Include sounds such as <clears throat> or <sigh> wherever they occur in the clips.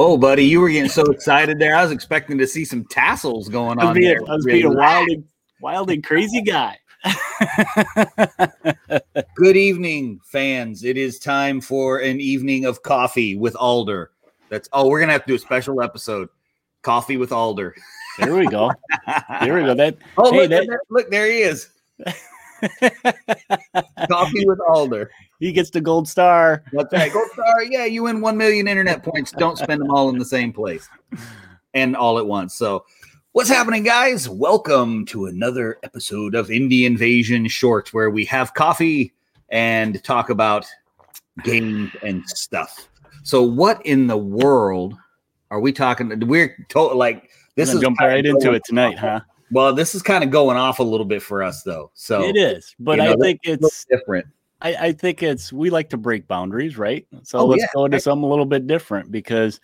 Whoa, buddy, you were getting so excited there. I was expecting to see some tassels going I was on. being, there. I was being a wild, and, wild and crazy guy. <laughs> Good evening, fans. It is time for an evening of coffee with Alder. That's oh, we're gonna have to do a special episode. Coffee with Alder. there we go. There we go. That <laughs> Oh, Hey, look, that- there- look, there he is. <laughs> Coffee with Alder. He gets the gold star. That's right. Gold star. Yeah, you win one million internet points. Don't spend them all in the same place and all at once. So, what's happening, guys? Welcome to another episode of Indie Invasion Short, where we have coffee and talk about games and stuff. So, what in the world are we talking? We're to- like this This is jump right into it tonight, huh? Well, this is kind of going off a little bit for us, though. So it is, but you know, I think it's. different. I, I think it's. We like to break boundaries, right? So Oh, let's yeah. go into something a little bit different because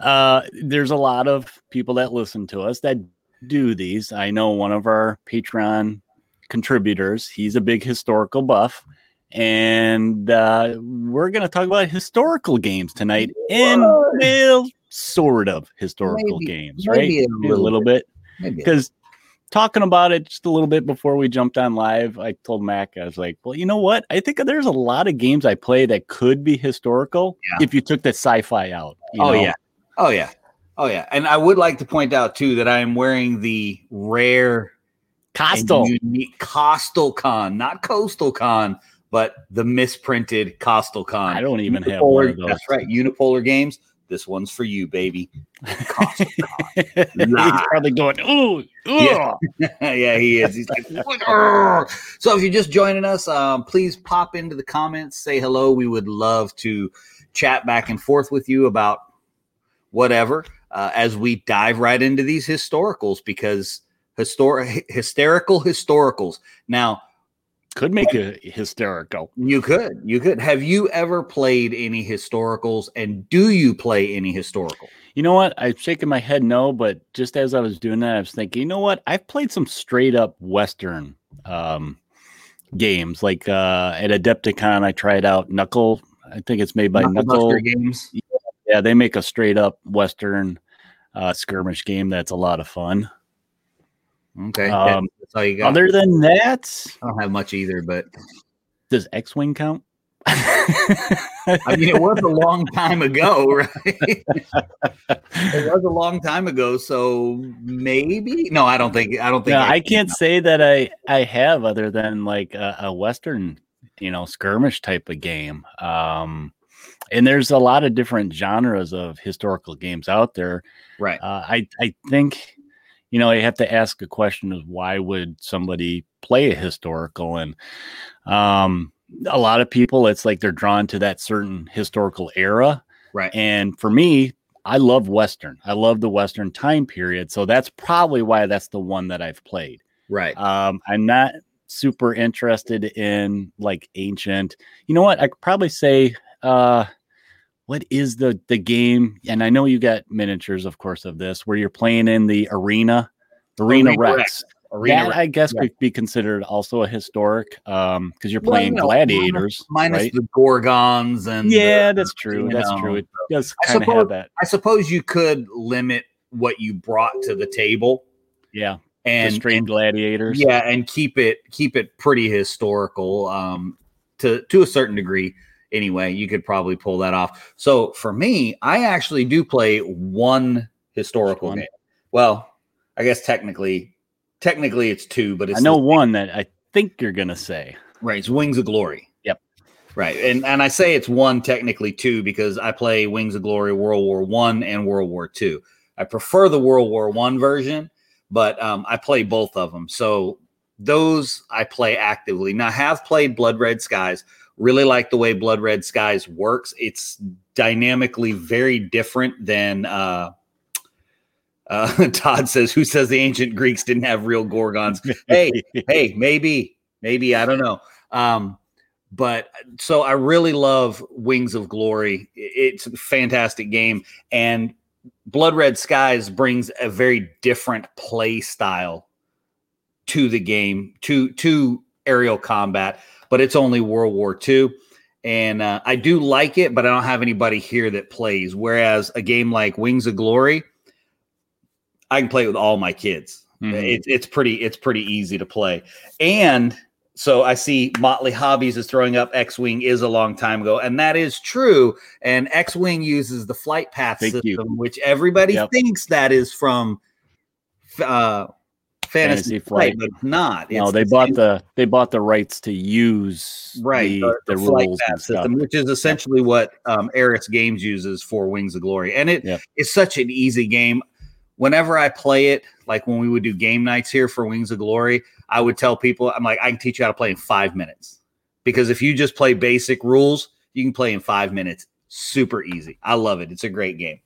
uh, there's a lot of people that listen to us that do these. I know one of our Patreon contributors. He's a big historical buff. And uh, we're going to talk about historical games tonight, and well, sort of historical Maybe- games, right? maybe a a little little bit because talking about it just a little bit before we jumped on live, I told Mac, I was like, well, you know what? I think there's a lot of games I play that could be historical Yeah. if you took the sci-fi out. you Oh know? yeah. Oh yeah. Oh yeah. And I would like to point out too that I am wearing the rare and Coastal. unique Costal Con, not Coastal Con, but the misprinted Costal Con. I don't even have one of those. That's right. Unipolar games. This one's for you, baby. He's probably going, ooh, Yeah. <laughs> yeah, he is. He's like, so if you're just joining us, um, please pop into the comments, say hello. We would love to chat back and forth with you about whatever uh, as we dive right into these historicals because histor- hysterical historicals. Now, could make it hysterical. you could, you could. Have you ever played any historicals, and do you play any historical? You know what? I'm shaking my head no, but just as I was doing that, I was thinking, you know what? I've played some straight up Western um, games. Like uh, at Adepticon, I tried out Knuckle. I think it's made by Knuckle. Duster games. Yeah, they make a straight up Western uh, skirmish game that's a lot of fun. Okay, Um, that's all you got. Other than that, I don't have much either, but does X Wing count? I mean, it was a long time ago, <laughs> right? it was a long time ago, so maybe. No, I don't think. I don't think. No, I can't say that I I have other than like a, a Western, you know, skirmish type of game. Um, and there's a lot of different genres of historical games out there. Right. Uh, I I think, you know, I have to ask a question of why would somebody play a historical? And um a lot of people it's like they're drawn to that certain historical era. Right. and for me I love western. I love the western time period. So that's probably why that's the one that I've played. Right. um I'm not super interested in like ancient. You know what? I could probably say uh what is the the game and I know you got miniatures of course of this where you're playing in the arena arena, Arena rex, Rex. Arena that Rex, I guess yeah. could be considered also a historic um because you're Well, playing no, gladiators minus right? the Gorgons and yeah the- that's true that's know, true it does I kind of have suppose- that I suppose you could limit what you brought to the table yeah and the gladiators yeah, and keep it keep it pretty historical um to to a certain degree. Anyway, you could probably pull that off. So for me, I actually do play one historical One? game. Well, I guess technically, technically it's two, but it's I know one that I think you're gonna say right. It's Wings of Glory. Yep. Right, and and I say it's one technically two because I play Wings of Glory World War One and World War Two. I prefer the World War One version, but um, I play both of them. So those I play actively. Now I have played Blood Red Skies. Really like the way Blood Red Skies works. It's dynamically very different than uh, <laughs> uh, Todd says. Who says the ancient Greeks didn't have real gorgons? <laughs> Hey, hey, maybe, maybe I don't know. Um, but so I really love Wings of Glory. It's a fantastic game, and Blood Red Skies brings a very different play style to the game, to to aerial combat. But it's only World War II, and uh, I do like it, but I don't have anybody here that plays. Whereas a game like Wings of Glory, I can play it with all my kids. Mm-hmm. It's it's pretty it's pretty easy to play, and so I see Motley Hobbies is throwing up X Wing is a long time ago, and that is true. And X Wing uses the flight path Thank system, you. which everybody yep. thinks that is from uh, Fantasy, Fantasy Flight, but it's not. No, they the bought same. the they bought the rights to use right the, the, the rules system, which is essentially yep. what um, Ares Games uses for Wings of Glory, and it yep. it's such an easy game. Whenever I play it, like when we would do game nights here for Wings of Glory, I would tell people, I'm like, I can teach you how to play in five minutes. Because if you just play basic rules, you can play in five minutes. Super easy. I love it. It's a great game.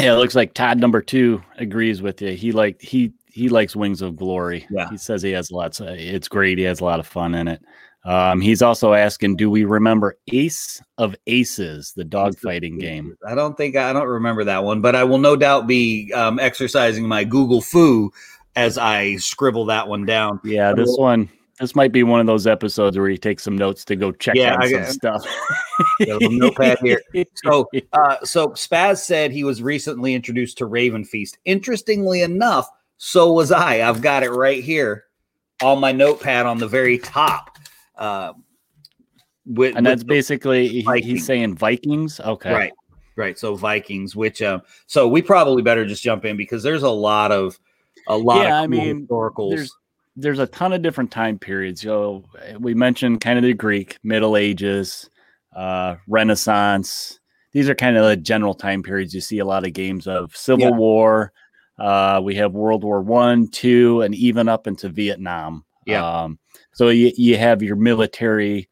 Yeah, it looks like Todd number two agrees with you. He like he he likes Wings of Glory. Yeah, he says he has lots. Of, it's great. He has a lot of fun in it. Um, he's also asking, do we remember Ace of Aces, the dogfighting game? I don't think I don't remember that one, but I will no doubt be um, exercising my Google fu as I scribble that one down. Yeah, this one this might be one of those episodes where you take some notes to go check yeah, out I, some stuff. <laughs> notepad here. So, <laughs> uh, so Spaz said he was recently introduced to Raven Feast. Interestingly enough, so was I. I've got it right here on my notepad on the very top. Uh, with, and that's basically he, he's saying Vikings. Okay, right, right. So Vikings, which um, so we probably better just jump in because there's a lot of a lot yeah, of cool I mean, historicals. There's, there's a ton of different time periods. So we mentioned kind of the Greek, Middle Ages, uh, Renaissance. These are kind of the general time periods you see a lot of games of Civil yeah. War. Uh, we have World War One, Two, and even up into Vietnam. Yeah. Um, so you, you have your military,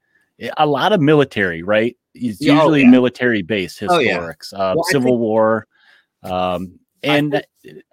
a lot of military, right? It's oh, usually oh, yeah. military based historics. Oh, yeah. uh, well, Civil think- War. Um, and I,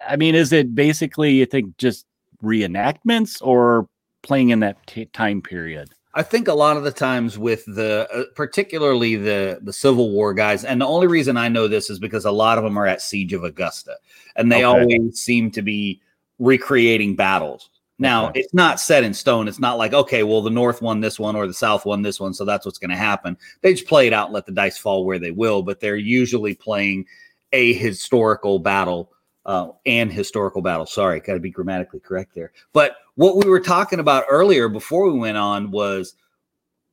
I mean, is it basically you think just reenactments or playing in that t- time period? I think a lot of the times with the uh, particularly the the Civil War guys, and the only reason I know this is because a lot of them are at Siege of Augusta, and they okay. always seem to be recreating battles. Now okay. it's not set in stone. It's not like okay, well the North won this one or the South won this one, so that's what's going to happen. They just play it out and let the dice fall where they will. But they're usually playing a historical battle uh, and historical battle. Sorry, got to be grammatically correct there. But what we were talking about earlier before we went on was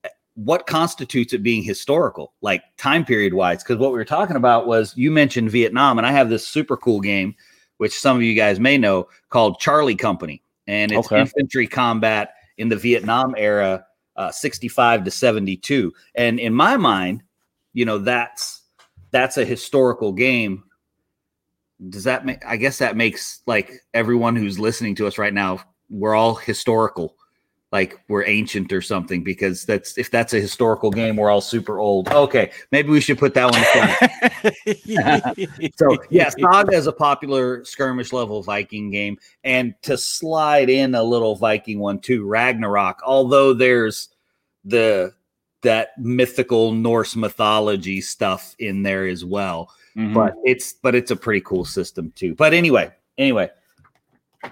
eh, what constitutes it being historical, like time period wise. Because what we were talking about was you mentioned Vietnam, and I have this super cool game, which some of you guys may know, called Charlie Company, and it's okay. infantry combat in the Vietnam era, uh, 65 to 72. And in my mind, you know, that's that's a historical game. Does that make I guess that makes like everyone who's listening to us right now, we're all historical. Like we're ancient or something because that's if that's a historical game, we're all super old. Okay, maybe we should put that one <laughs> <laughs> so yeah Saga is a popular skirmish level Viking game, and to slide in a little Viking one too, Ragnarok. Although there's the that mythical Norse mythology stuff in there as well. Mm-hmm. But it's but it's a pretty cool system too. But anyway, anyway,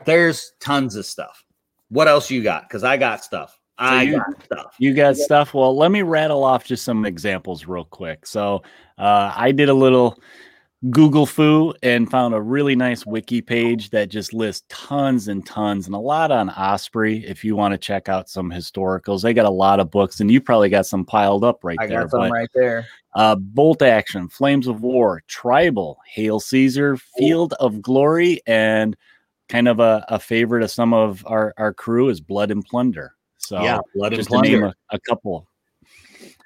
there's tons of stuff. What else you got? Because I got stuff. So I you, got stuff. You got stuff. Well, let me rattle off just some examples real quick. So uh, I did a little Google Fu and found a really nice wiki page that just lists tons and tons and a lot on Osprey. If you want to check out some historicals, they got a lot of books, and you probably got some piled up right I there. I got some but, right there. Uh, Bolt Action, Flames of War, Tribal, Hail Caesar, Field of Glory, and kind of a, a favorite of some of our, our crew is Blood and Plunder. So yeah, Blood and Plunder. name a, a couple.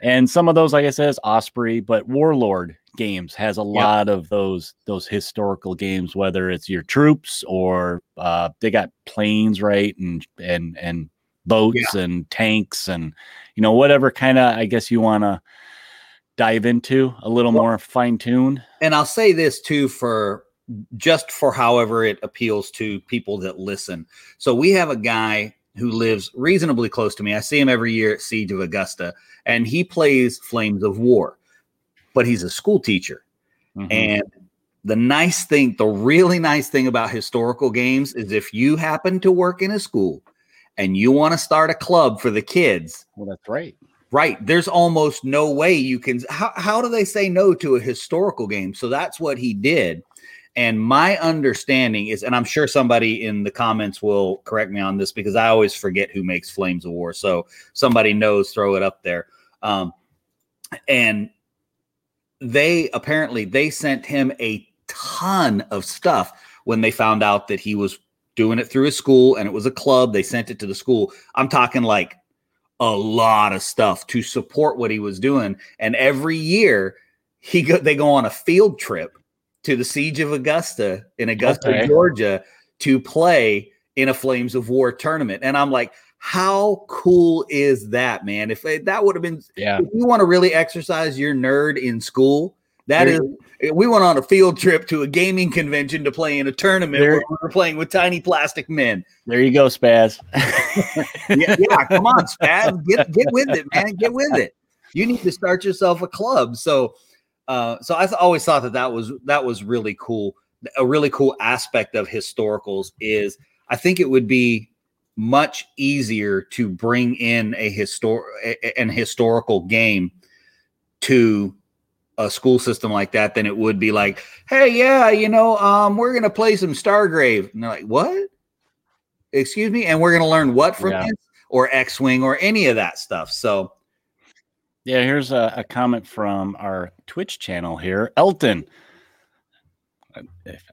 And some of those, like I said, is Osprey, but Warlord games has a lot of those those historical games, whether it's your troops or uh, they got planes, right, and and and boats yeah. and tanks and you know whatever kind of I guess you want to dive into a little well, more fine tuned. And I'll say this too for just for however it appeals to people that listen. So we have a guy who lives reasonably close to me. I see him every year at Siege of Augusta, and he plays Flames of War but he's a school teacher. Mm-hmm. And the nice thing, the really nice thing about historical games is if you happen to work in a school and you want to start a club for the kids. Well, that's right. Right. There's almost no way you can. How, how do they say no to a historical game? So that's what he did. And my understanding is, and I'm sure somebody in the comments will correct me on this because I always forget who makes Flames of War. So somebody knows, throw it up there. Um, and they apparently they sent him a ton of stuff when they found out that he was doing it through his school and it was a club. They sent it to the school. I'm talking like a lot of stuff to support what he was doing. And every year he go, they go on a field trip to the siege of Augusta in Augusta, okay. Georgia to play in a Flames of War tournament. And I'm like, how cool is that, man? If that would have been, yeah, if you want to really exercise your nerd in school, that there, is, we went on a field trip to a gaming convention to play in a tournament there, where we were playing with tiny plastic men. There you go, Spaz. <laughs> yeah, yeah, come on, Spaz, get get with it, man, get with it. You need to start yourself a club. So, uh, so I th- always thought that that was that was really cool. A really cool aspect of historicals is I think it would be much easier to bring in a histor an historical game to a school system like that than it would be like, hey, yeah, you know, um, we're gonna play some Stargrave. And they're like, what? Excuse me, and we're gonna learn what from yeah. this or X-wing or any of that stuff. So, yeah, here's a, a comment from our Twitch channel here, Elton.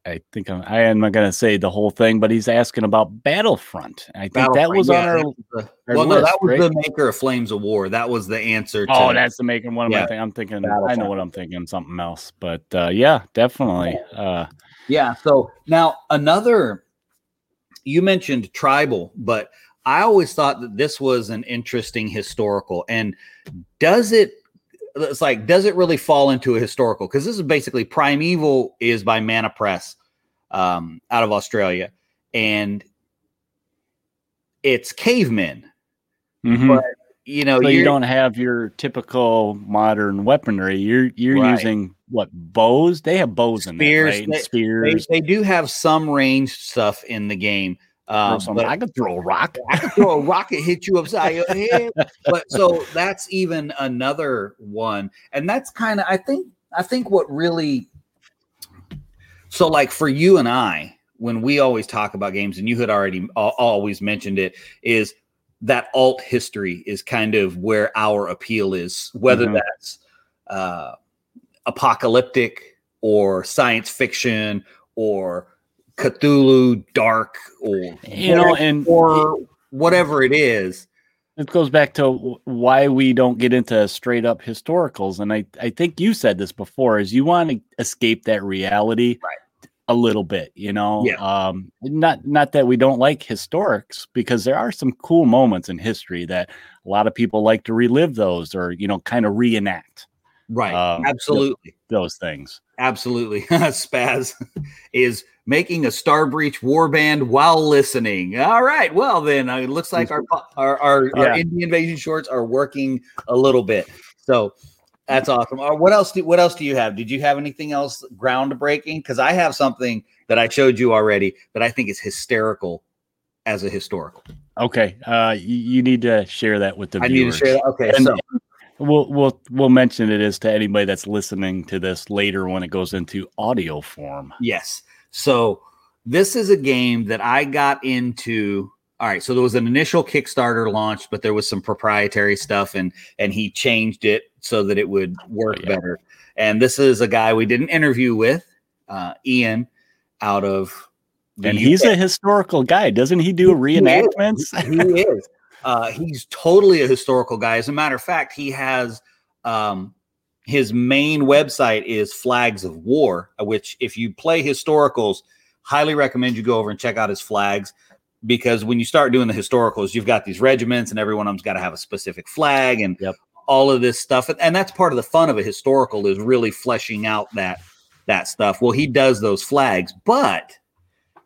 I think I'm, I am not going to say the whole thing, but he's asking about Battlefront. I think that was yeah, on our, the, our well, list, no, that was right? the maker of Flames of War. That was the answer. To, oh, that's the maker. One of yeah, my things. I'm thinking. I know what I'm thinking. Something else, but uh, yeah, definitely. Uh, yeah. So now another. You mentioned tribal, but I always thought that this was an interesting historical. And does it it's like, does it really fall into a historical? Because this is basically Primeval is by Mana Press um, out of Australia, and it's cavemen. Mm-hmm. But you know, so you don't have your typical modern weaponry. You're you're right. using what bows? They have bows Spears, in there, right? They, Spears. They, they do have some ranged stuff in the game. Um, but I could throw a rock. I could throw a rock and hit you upside your <laughs> head. But so that's even another one, and that's kind of I think I think what really. So like for you and I, when we always talk about games, and you had already always mentioned it, is that alt history is kind of where our appeal is, whether mm-hmm. that's uh, apocalyptic or science fiction or Cthulhu Dark or you know, and or whatever it is. It goes back to why we don't get into straight up historicals, and I I think you said this before: is you want to escape that reality right. a little bit, you know. Yeah. Um, not not that we don't like historics, because there are some cool moments in history that a lot of people like to relive those, or you know, kind of reenact. Right. Um, Absolutely. Those things. Absolutely. <laughs> Spaz is making a Star Breach warband while listening. All right. Well, then uh, it looks like our our, our, yeah. our indie invasion shorts are working a little bit. So that's awesome. Uh, what else? Do, what else do you have? Did you have anything else groundbreaking? Because I have something that I showed you already that I think is hysterical as a historical. Okay. Uh, you, you need to share that with the I viewers. need to share that. Okay. And, so we'll we'll we'll mention it as to anybody that's listening to this later when it goes into audio form. Yes. So this is a game that I got into. All right, so there was an initial Kickstarter launch, but there was some proprietary stuff, and and he changed it so that it would work oh, yeah. better. And this is a guy we did an interview with, uh, Ian, out of. And he's a historical guy, doesn't he? Do reenactments? He is. He is. Uh, he's totally a historical guy. As a matter of fact, he has um, his main website is Flags of War, which if you play historicals, highly recommend you go over and check out his flags because when you start doing the historicals, you've got these regiments and every one of them's got to have a specific flag and yep. all of this stuff. And that's part of the fun of a historical is really fleshing out that that stuff. Well, he does those flags, but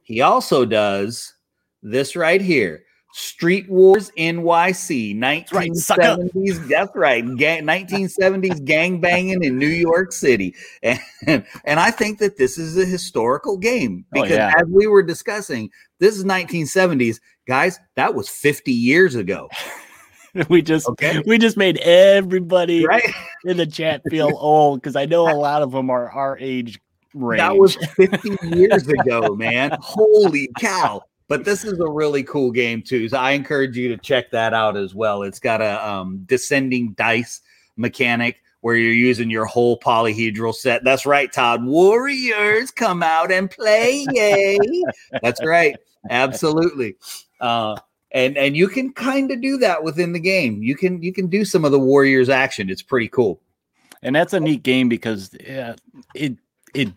he also does this right here. Street Wars NYC, 1970s. Right, that's right, gang, 1970s gang banging in New York City, and and I think that this is a historical game oh, because oh, yeah. as we were discussing, this is 1970s, guys. That was 50 years ago. <laughs> we just Okay. we just made everybody Right? in the chat feel <laughs> old because I know a lot of them are our age range. That was 50 years <laughs> ago, man. Holy cow. But this is a really cool game too. So I encourage you to check that out as well. It's got a um, descending dice mechanic where you're using your whole polyhedral set. That's right, Todd. Warriors come out and play. Yay. That's right. Absolutely. Uh, and and you can kind of do that within the game. You can you can do some of the Warriors action. It's pretty cool. and that's a neat game because uh, it it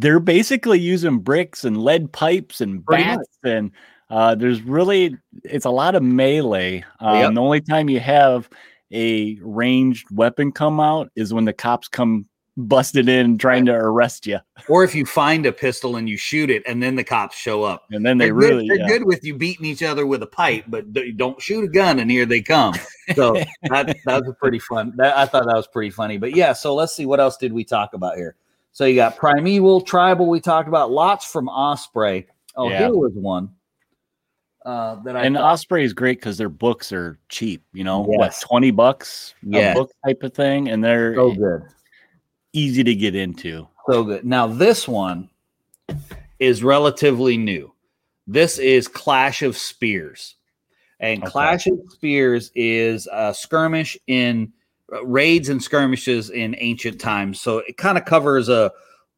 they're basically using bricks and lead pipes and bats and uh, there's really it's a lot of melee. Um, Yep. The only time you have a ranged weapon come out is when the cops come busted in trying to arrest you, Or if you find a pistol and you shoot it, and then the cops show up. and then they They're, really good, they're yeah. good with you beating each other with a pipe, but don't shoot a gun, and here they come. So <laughs> that that was pretty fun. That, I thought that was pretty funny. But yeah, so let's see what else did we talk about here. So you got primeval, tribal. We talked about lots from Osprey. Oh, Yeah. here was one uh, that I and thought- Osprey is great because their books are cheap. You know, what twenty bucks Yes. a book type of thing, and they're so good. easy to get into. So good. Now this one is relatively new. This is Clash of Spears. And Okay. Clash of Spears is a skirmish in uh, raids and skirmishes in ancient times. So it kind of covers a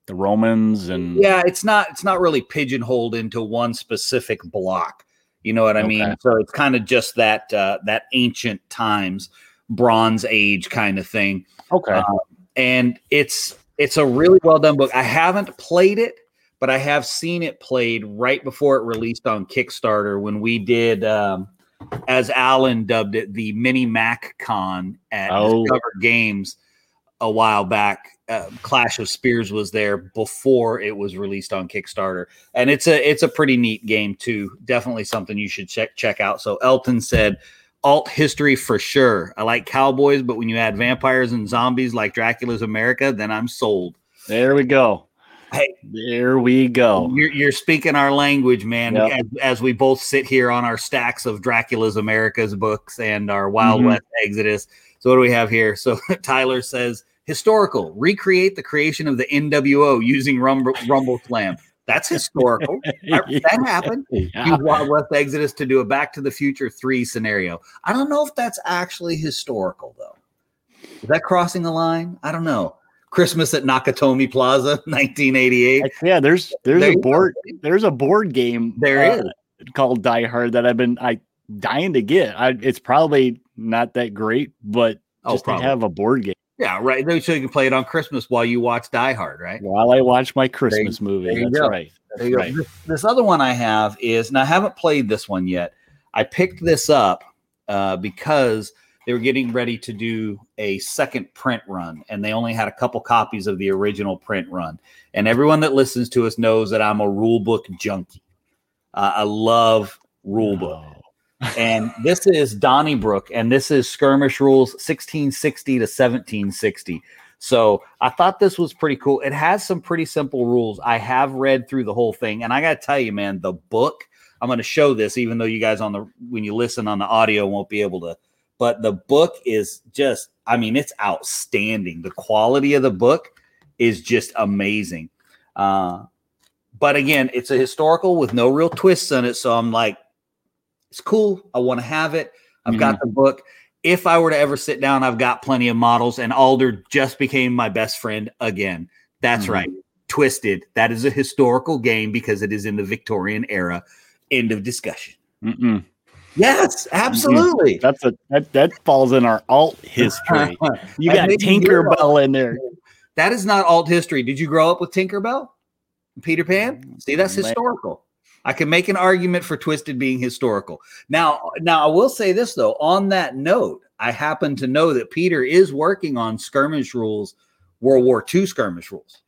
The Romans and yeah, it's not it's not really pigeonholed into one specific block. You know what I mean? So it's kind of just that uh, that ancient times, Bronze Age kind of thing okay, Uh, and it's it's a really well done book. I haven't played it, but I have seen it played right before it released on Kickstarter when we did, um, as Alan dubbed it, the Mini Mac Con at Oh. Discover Games a while back. Uh, Clash of Spears was there before it was released on Kickstarter, and it's a it's a pretty neat game too. Definitely something you should check check out. So Elton said alt history for sure. I like cowboys, but when you add vampires and zombies like Dracula's America, then I'm sold. there we go. Hey. there we go. You're, you're speaking our language, man. Yep. As, as we both sit here on our stacks of Dracula's America's books and our Wild Mhm. West Exodus. So what do we have here? So <laughs> Tyler says historical. Recreate the creation of the NWO using Rumble, Rumble Slam. That's historical. <laughs> That happened. Yeah. use Wild West Exodus to do a Back to the Future 3 scenario. I don't know if that's actually historical, though. Is that crossing the line? I don't know. Christmas at Nakatomi Plaza, <laughs> 1988. Yeah, there's there's There a you go. board there's a board game There uh, is. called Die Hard that I've been I dying to get. I, it's probably not that great, but Oh, just probably. to have a board game Yeah, right. So you can play it on Christmas while you watch Die Hard, right? while I watch my Christmas movie. there That's right. There you go. Right. This, this other one I have is, and I haven't played this one yet. I picked this up uh, because they were getting ready to do a second print run, and they only had a couple copies of the original print run. And everyone that listens to us knows that I'm a rule book junkie. Uh, I love rule book. Oh. <laughs> and this is Donnybrook, and this is skirmish rules 1660 to 1760. So I thought this was pretty cool. It has some pretty simple rules. I have read through the whole thing, and I got to tell you, man, the book. I'm going to show this, even though you guys on the when you listen on the audio won't be able to. But the book is just, I mean, it's outstanding. The quality of the book is just amazing. Uh, but again, it's a historical with no real twists on it. So I'm like, it's cool. I want to have it. I've got the book. If I were to ever sit down, I've got plenty of models, and Alder just became my best friend again. That's Mhm. right. Twisted. That is a historical game because it is in the Victorian era. End of discussion. Mm-mm. Yes, absolutely. That's a that, that falls in our alt history. <laughs> You got Tinkerbell in there. That is not alt history. Did you grow up with Tinkerbell? Peter Pan? See, that's historical. I can make an argument for Twisted being historical. Now, now I will say this though. On that note, I happen to know that Peter is working on skirmish rules, World War II skirmish rules.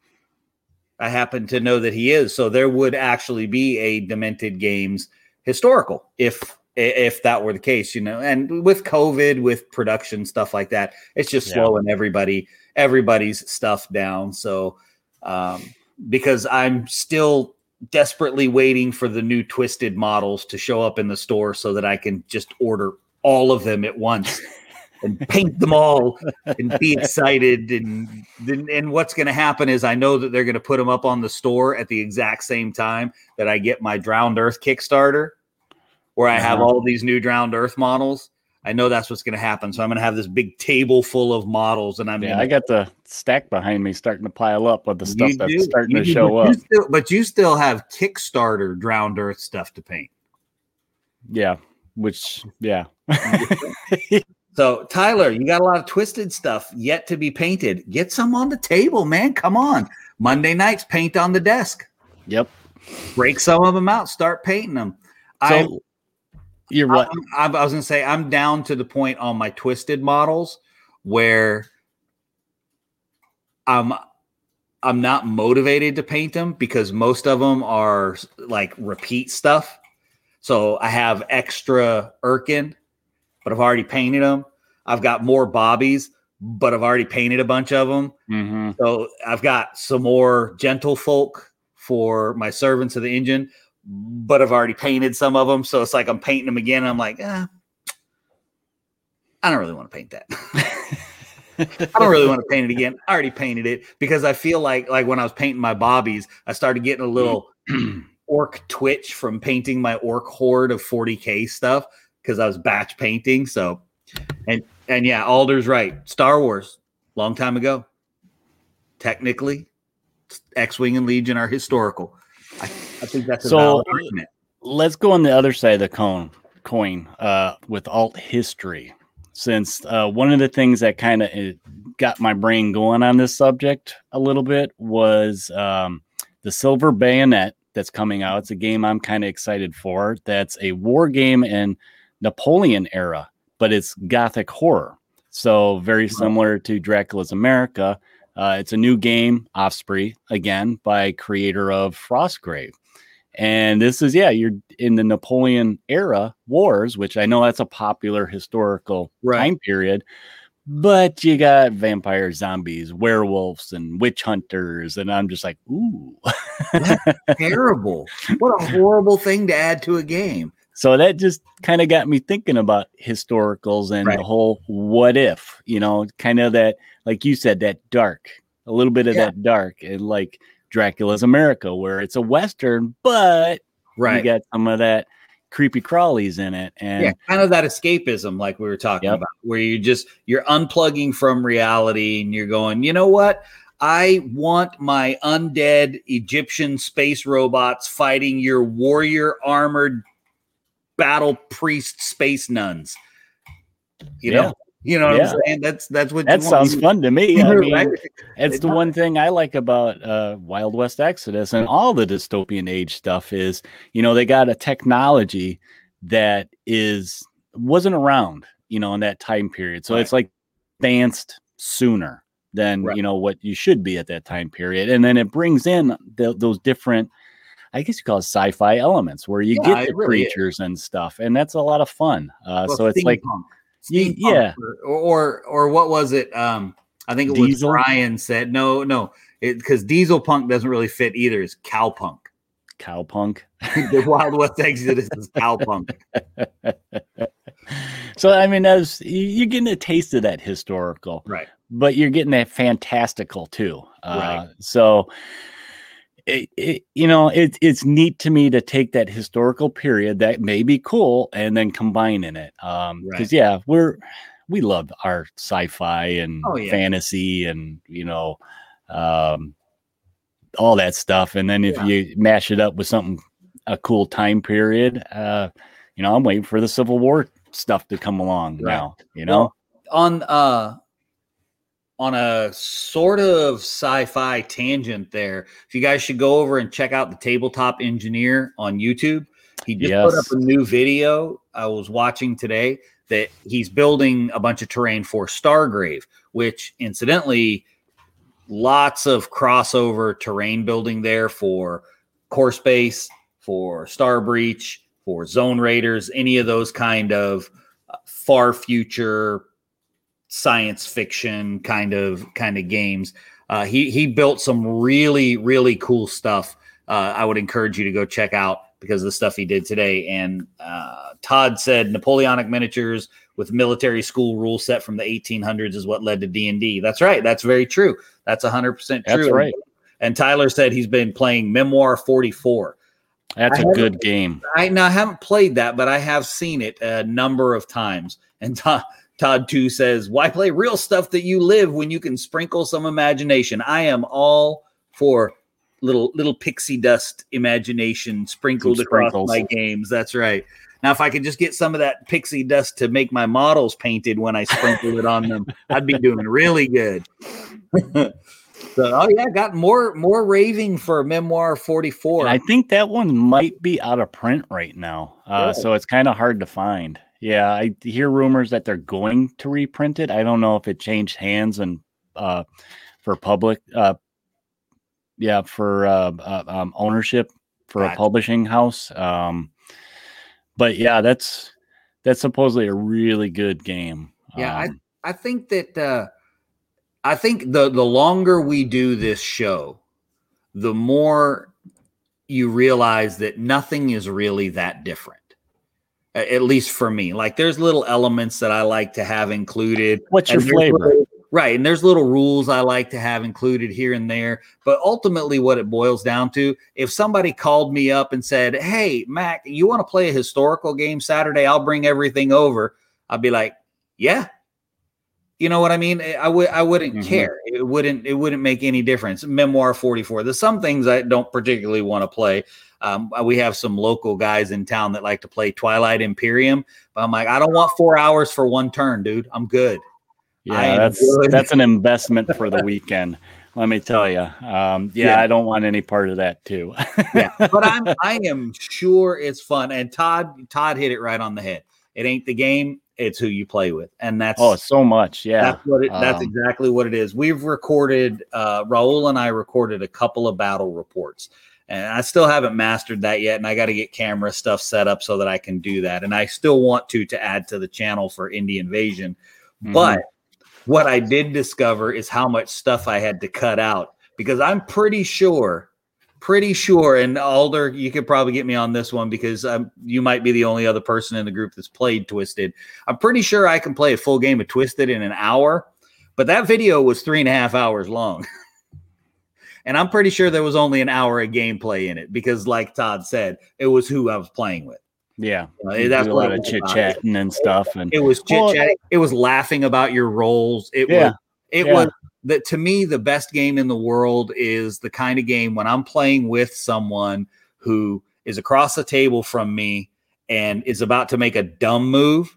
I happen to know that he is. So there would actually be a Demented Games historical if if that were the case, you know. And with COVID, with production stuff like that, it's just Yeah. slowing everybody everybody's stuff down. So um, because I'm still desperately waiting for the new twisted models to show up in the store so that I can just order all of them at once <laughs> and paint them all and be excited. And then, and what's going to happen is I know that they're going to put them up on the store at the exact same time that I get my Drowned Earth Kickstarter, where I have Uh-huh. all these new Drowned Earth models. I know that's what's going to happen. So I'm going to have this big table full of models, and I'm Yeah, gonna, I got the stack behind me starting to pile up with the stuff You that's do, starting you to do, show but you up. still- but you still have Kickstarter Drowned Earth stuff to paint. Yeah, which yeah. <laughs> So, Tyler, you got a lot of twisted stuff yet to be painted. Get some on the table, man. Come on. Monday nights, paint on the desk. yep. Break some of them out. Start painting them. I, So you're what? I'm, I was going to say, I'm down to the point on my twisted models where I'm I'm not motivated to paint them because most of them are like repeat stuff. So I have extra Erkin, but I've already painted them. I've got more Bobbies, but I've already painted a bunch of them. Mhm. So I've got some more gentle folk for my servants of the engine, but I've already painted some of them. So it's like I'm painting them again. I'm like, eh, I don't really want to paint that. I don't really want to paint it again. I already painted it because I feel like like when I was painting my bobbies, I started getting a little <clears throat> orc twitch from painting my orc horde of 40k stuff because I was batch painting. So and and yeah, Alder's right. Star Wars, long time ago. Technically, X-wing and Legion are historical. I, think that's a So-. Let's go on the other side of the cone coin uh, with alt history. Since uh, one of the things that kind of got my brain going on this subject a little bit was um, the Silver Bayonet that's coming out. It's a game I'm kind of excited for. That's a war game in Napoleon era, but it's gothic horror. So very similar to Dracula's America. Uh, it's a new game, Osprey, again by creator of Frostgrave. And this is, yeah, you're in the Napoleon era wars, which I know that's a popular historical Right. time period. But you got vampires, zombies, werewolves, and witch hunters. And I'm just like, ooh. <laughs> Terrible. What a horrible thing to add to a game. so that just kind of got me thinking about historicals and Right. the whole what if, you know, kind of that, like you said, that dark, a little bit of Yeah. that dark, and like Dracula's America, where it's a Western, but Right. you got some of that creepy crawlies in it. And yeah, kind of that escapism, like we were talking Yep. about, where you just you're unplugging from reality and you're going, you know what? I want my undead Egyptian space robots fighting your warrior armored battle priest space nuns. You Yeah. know, you know what Yeah. I'm saying? That's that's what that you want. sounds fun to me. I mean, it's the one thing I like about uh, Wild West Exodus and all the dystopian age stuff is, you know, they got a technology that is wasn't around, you know, in that time period. So Right. it's like advanced sooner than Right. you know what you should be at that time period, and then it brings in th- those different. I guess you call it sci-fi elements where you Yeah, get the really is. creatures and stuff, and that's a lot of fun. Uh, Well, so it's like steampunk. Ye- yeah. or, or or what was it? Um, I think it was Diesel? Brian said no, no, because diesel punk doesn't really fit either. It's cowpunk. cowpunk. <laughs> the Wild West <laughs> Exodus is cowpunk. <laughs> so I mean, as you're getting a taste of that historical, Right. but you're getting that fantastical too. Uh, Right. So, it, it, you know, it, it's neat to me to take that historical period that may be cool and then combine in it. Um, Right. because yeah, we're we love our sci-fi and Oh, yeah. fantasy and you know, um, all that stuff. And then if Yeah. you mash it up with something a cool time period, uh, you know, I'm waiting for the Civil War stuff to come along Right. now. You know, Well, on uh on a sort of sci-fi tangent there, if you guys should go over and check out the tabletop engineer on YouTube. He just put up a new video I was watching today that he's building a bunch of terrain for Stargrave, which incidentally lots of crossover terrain building there for core space, for Star Breach, for Zone Raiders, any of those kind of uh, far future science fiction kind of kind of games. Uh, he he built some really really cool stuff uh, I would encourage you to go check out because of the stuff he did today. And uh, Todd said Napoleonic miniatures with military school rule set from the 1800s is what led to D&D. That's right. That's very true. That's 100% true. That's right. And Tyler said he's been playing Memoir 44. That's I a good game. I now I haven't played that, but I have seen it a number of times. And Todd, Todd too says, "Why play real stuff that you live when you can sprinkle some imagination?" I am all for little little pixie dust imagination sprinkled across my games. That's right. Now, if I could just get some of that pixie dust to make my models painted when I sprinkle it on them, <laughs> I'd be doing really good. <laughs> so, oh yeah, got more more raving for Memoir Forty Four. I think that one might be out of print right now. Uh? So it's kind of hard to find. Yeah, I hear rumors that they're going to reprint it. I don't know if it changed hands and uh, for public, uh, yeah, for uh, uh, um, ownership for a publishing house. Um, but yeah, that's that's supposedly a really good game. Yeah, I- Um, I think that uh, I think the the longer we do this show, the more you realize that nothing is really that different. At least for me, like there's little elements that I like to have included. what's your flavor? little- right, and there's little rules I like to have included here and there. But ultimately, what it boils down to, if somebody called me up and said, "Hey, Mac, you want to play a historical game Saturday? I'll bring everything over." I'd be like, "Yeah." You know what I mean? I would I wouldn't Mhm. care. It wouldn't it wouldn't make any difference. Memoir 44. There's some things I don't particularly want to play. Um, we have some local guys in town that like to play Twilight Imperium. But I'm like, I don't want four hours for one turn, dude. I'm good. Yeah, that's good. that's an investment for the weekend. Let me tell you. Um, yeah, Yeah. I don't want any part of that too. yeah, but I'm <laughs> I am sure it's fun. And Todd Todd hit it right on the head. It ain't the game, it's who you play with, and that's oh, so much. Yeah. that's what it, that's um, exactly what it is. We've recorded uh, Raul and I recorded a couple of battle reports, and I still haven't mastered that yet. And I got to get camera stuff set up so that I can do that. And I still want to to add to the channel for Indie Invasion, mhm. but what I did discover is how much stuff I had to cut out because I'm pretty sure, pretty sure, and Alder, you could probably get me on this one because um, you might be the only other person in the group that's played Twisted. I'm pretty sure I can play a full game of Twisted in an hour, but that video was three and a half hours long. <laughs> and I'm pretty sure there was only an hour of gameplay in it because, like Todd said, it was who I was playing with. yeah. Uh, You that's a lot it of was chit chatting and stuff. And It was chit Well, chatting. It was laughing about your roles. It Yeah. was. It Yeah. was that to me the best game in the world is the kind of game when I'm playing with someone who is across the table from me and is about to make a dumb move.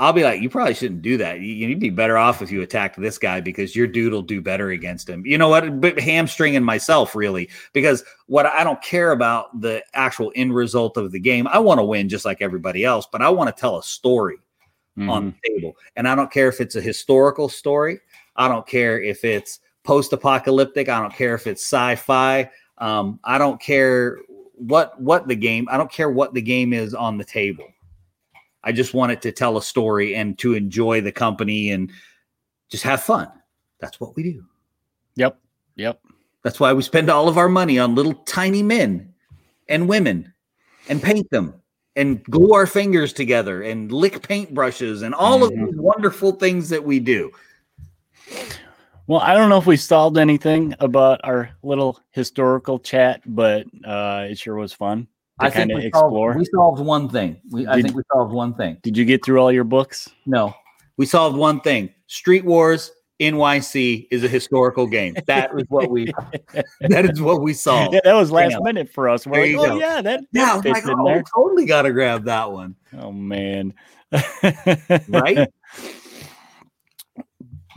I'll be like, you probably shouldn't do that. You, you'd be better off if you attacked this guy because your dude will do better against him. You know what? But hamstringing myself really because what I don't care about the actual end result of the game. I want to win just like everybody else, but I want to tell a story on Mhm. the table. And I don't care if it's a historical story. I don't care if it's post-apocalyptic. I don't care if it's sci-fi. Um, I don't care what what the game. I don't care what the game is on the table. I just want it to tell a story and to enjoy the company and just have fun. That's what we do. Yep. Yep. That's why we spend all of our money on little tiny men and women and paint them and glue our fingers together and lick paintbrushes and all of Mhm. these wonderful things that we do. Well, I don't know if we solved anything about our little historical chat, but uh, it sure was fun to I think kind of we explore. solved, we solved one thing. We, I think we solved one thing. Did you get through all your books? No, we solved one thing. Street Wars NYC is a historical game. That is what we. <laughs> that is what we solved. Yeah, that was last minute for us. We're There like, you oh go. yeah, that, Yeah, I that was fits like, oh, totally got to grab that one, Oh man. right? <laughs>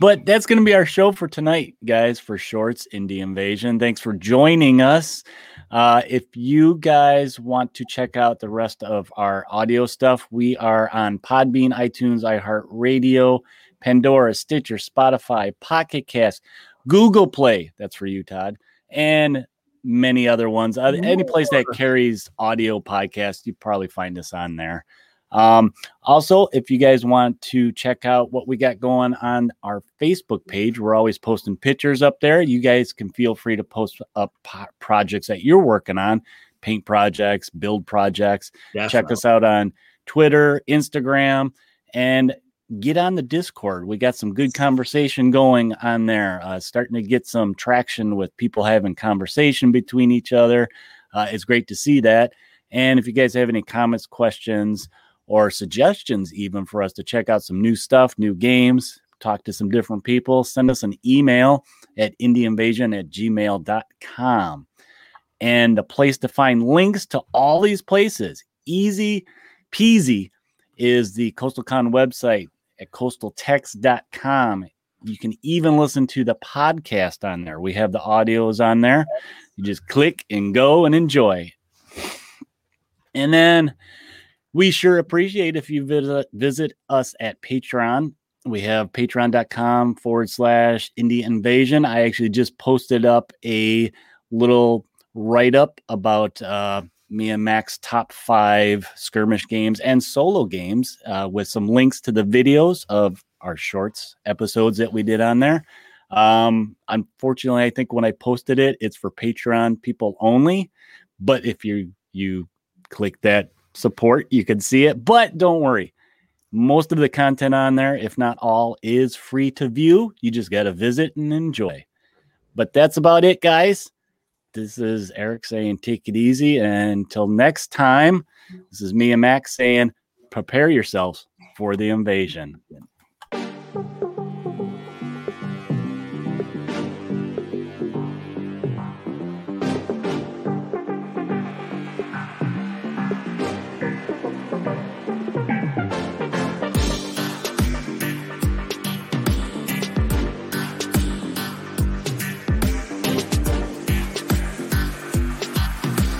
But that's going to be our show for tonight, guys, for Shorts Indie Invasion. Thanks for joining us. Uh, if you guys want to check out the rest of our audio stuff, we are on Podbean, iTunes, iHeartRadio, Pandora, Stitcher, Spotify, Pocket Cast, Google Play. That's for you, Todd, and many other ones. Uh, any place that carries audio podcasts, you probably find us on there. Um, also, if you guys want to check out what we got going on our Facebook page, we're always posting pictures up there. You guys can feel free to post up po- projects that you're working on, paint projects, build projects. Definitely. Check us out on Twitter, Instagram, and get on the Discord. We got some good conversation going on there. Uh, starting to get some traction with people having conversation between each other. Uh, it's great to see that. And if you guys have any comments, questions, or suggestions, even for us to check out some new stuff, new games, talk to some different people, send us an email at indieinvasion at gmail.com. And the place to find links to all these places, easy peasy, is the Coastal Con website at coastaltext.com. You can even listen to the podcast on there. We have the audios on there. You just click and go and enjoy. And then we sure appreciate if you visit, visit us at Patreon. We have patreon.com forward slash Indie Invasion. I actually just posted up a little write up about uh, me and Max top five skirmish games and solo games uh, with some links to the videos of our shorts episodes that we did on there. Um, unfortunately, I think when I posted it, it's for Patreon people only. But if you you click that support, you can see it. But don't worry, most of the content on there, if not all, is free to view. You just got to visit and enjoy. But that's about it, guys. This is Eric saying, take it easy. And until next time, this is me and Max saying, prepare yourselves for the invasion.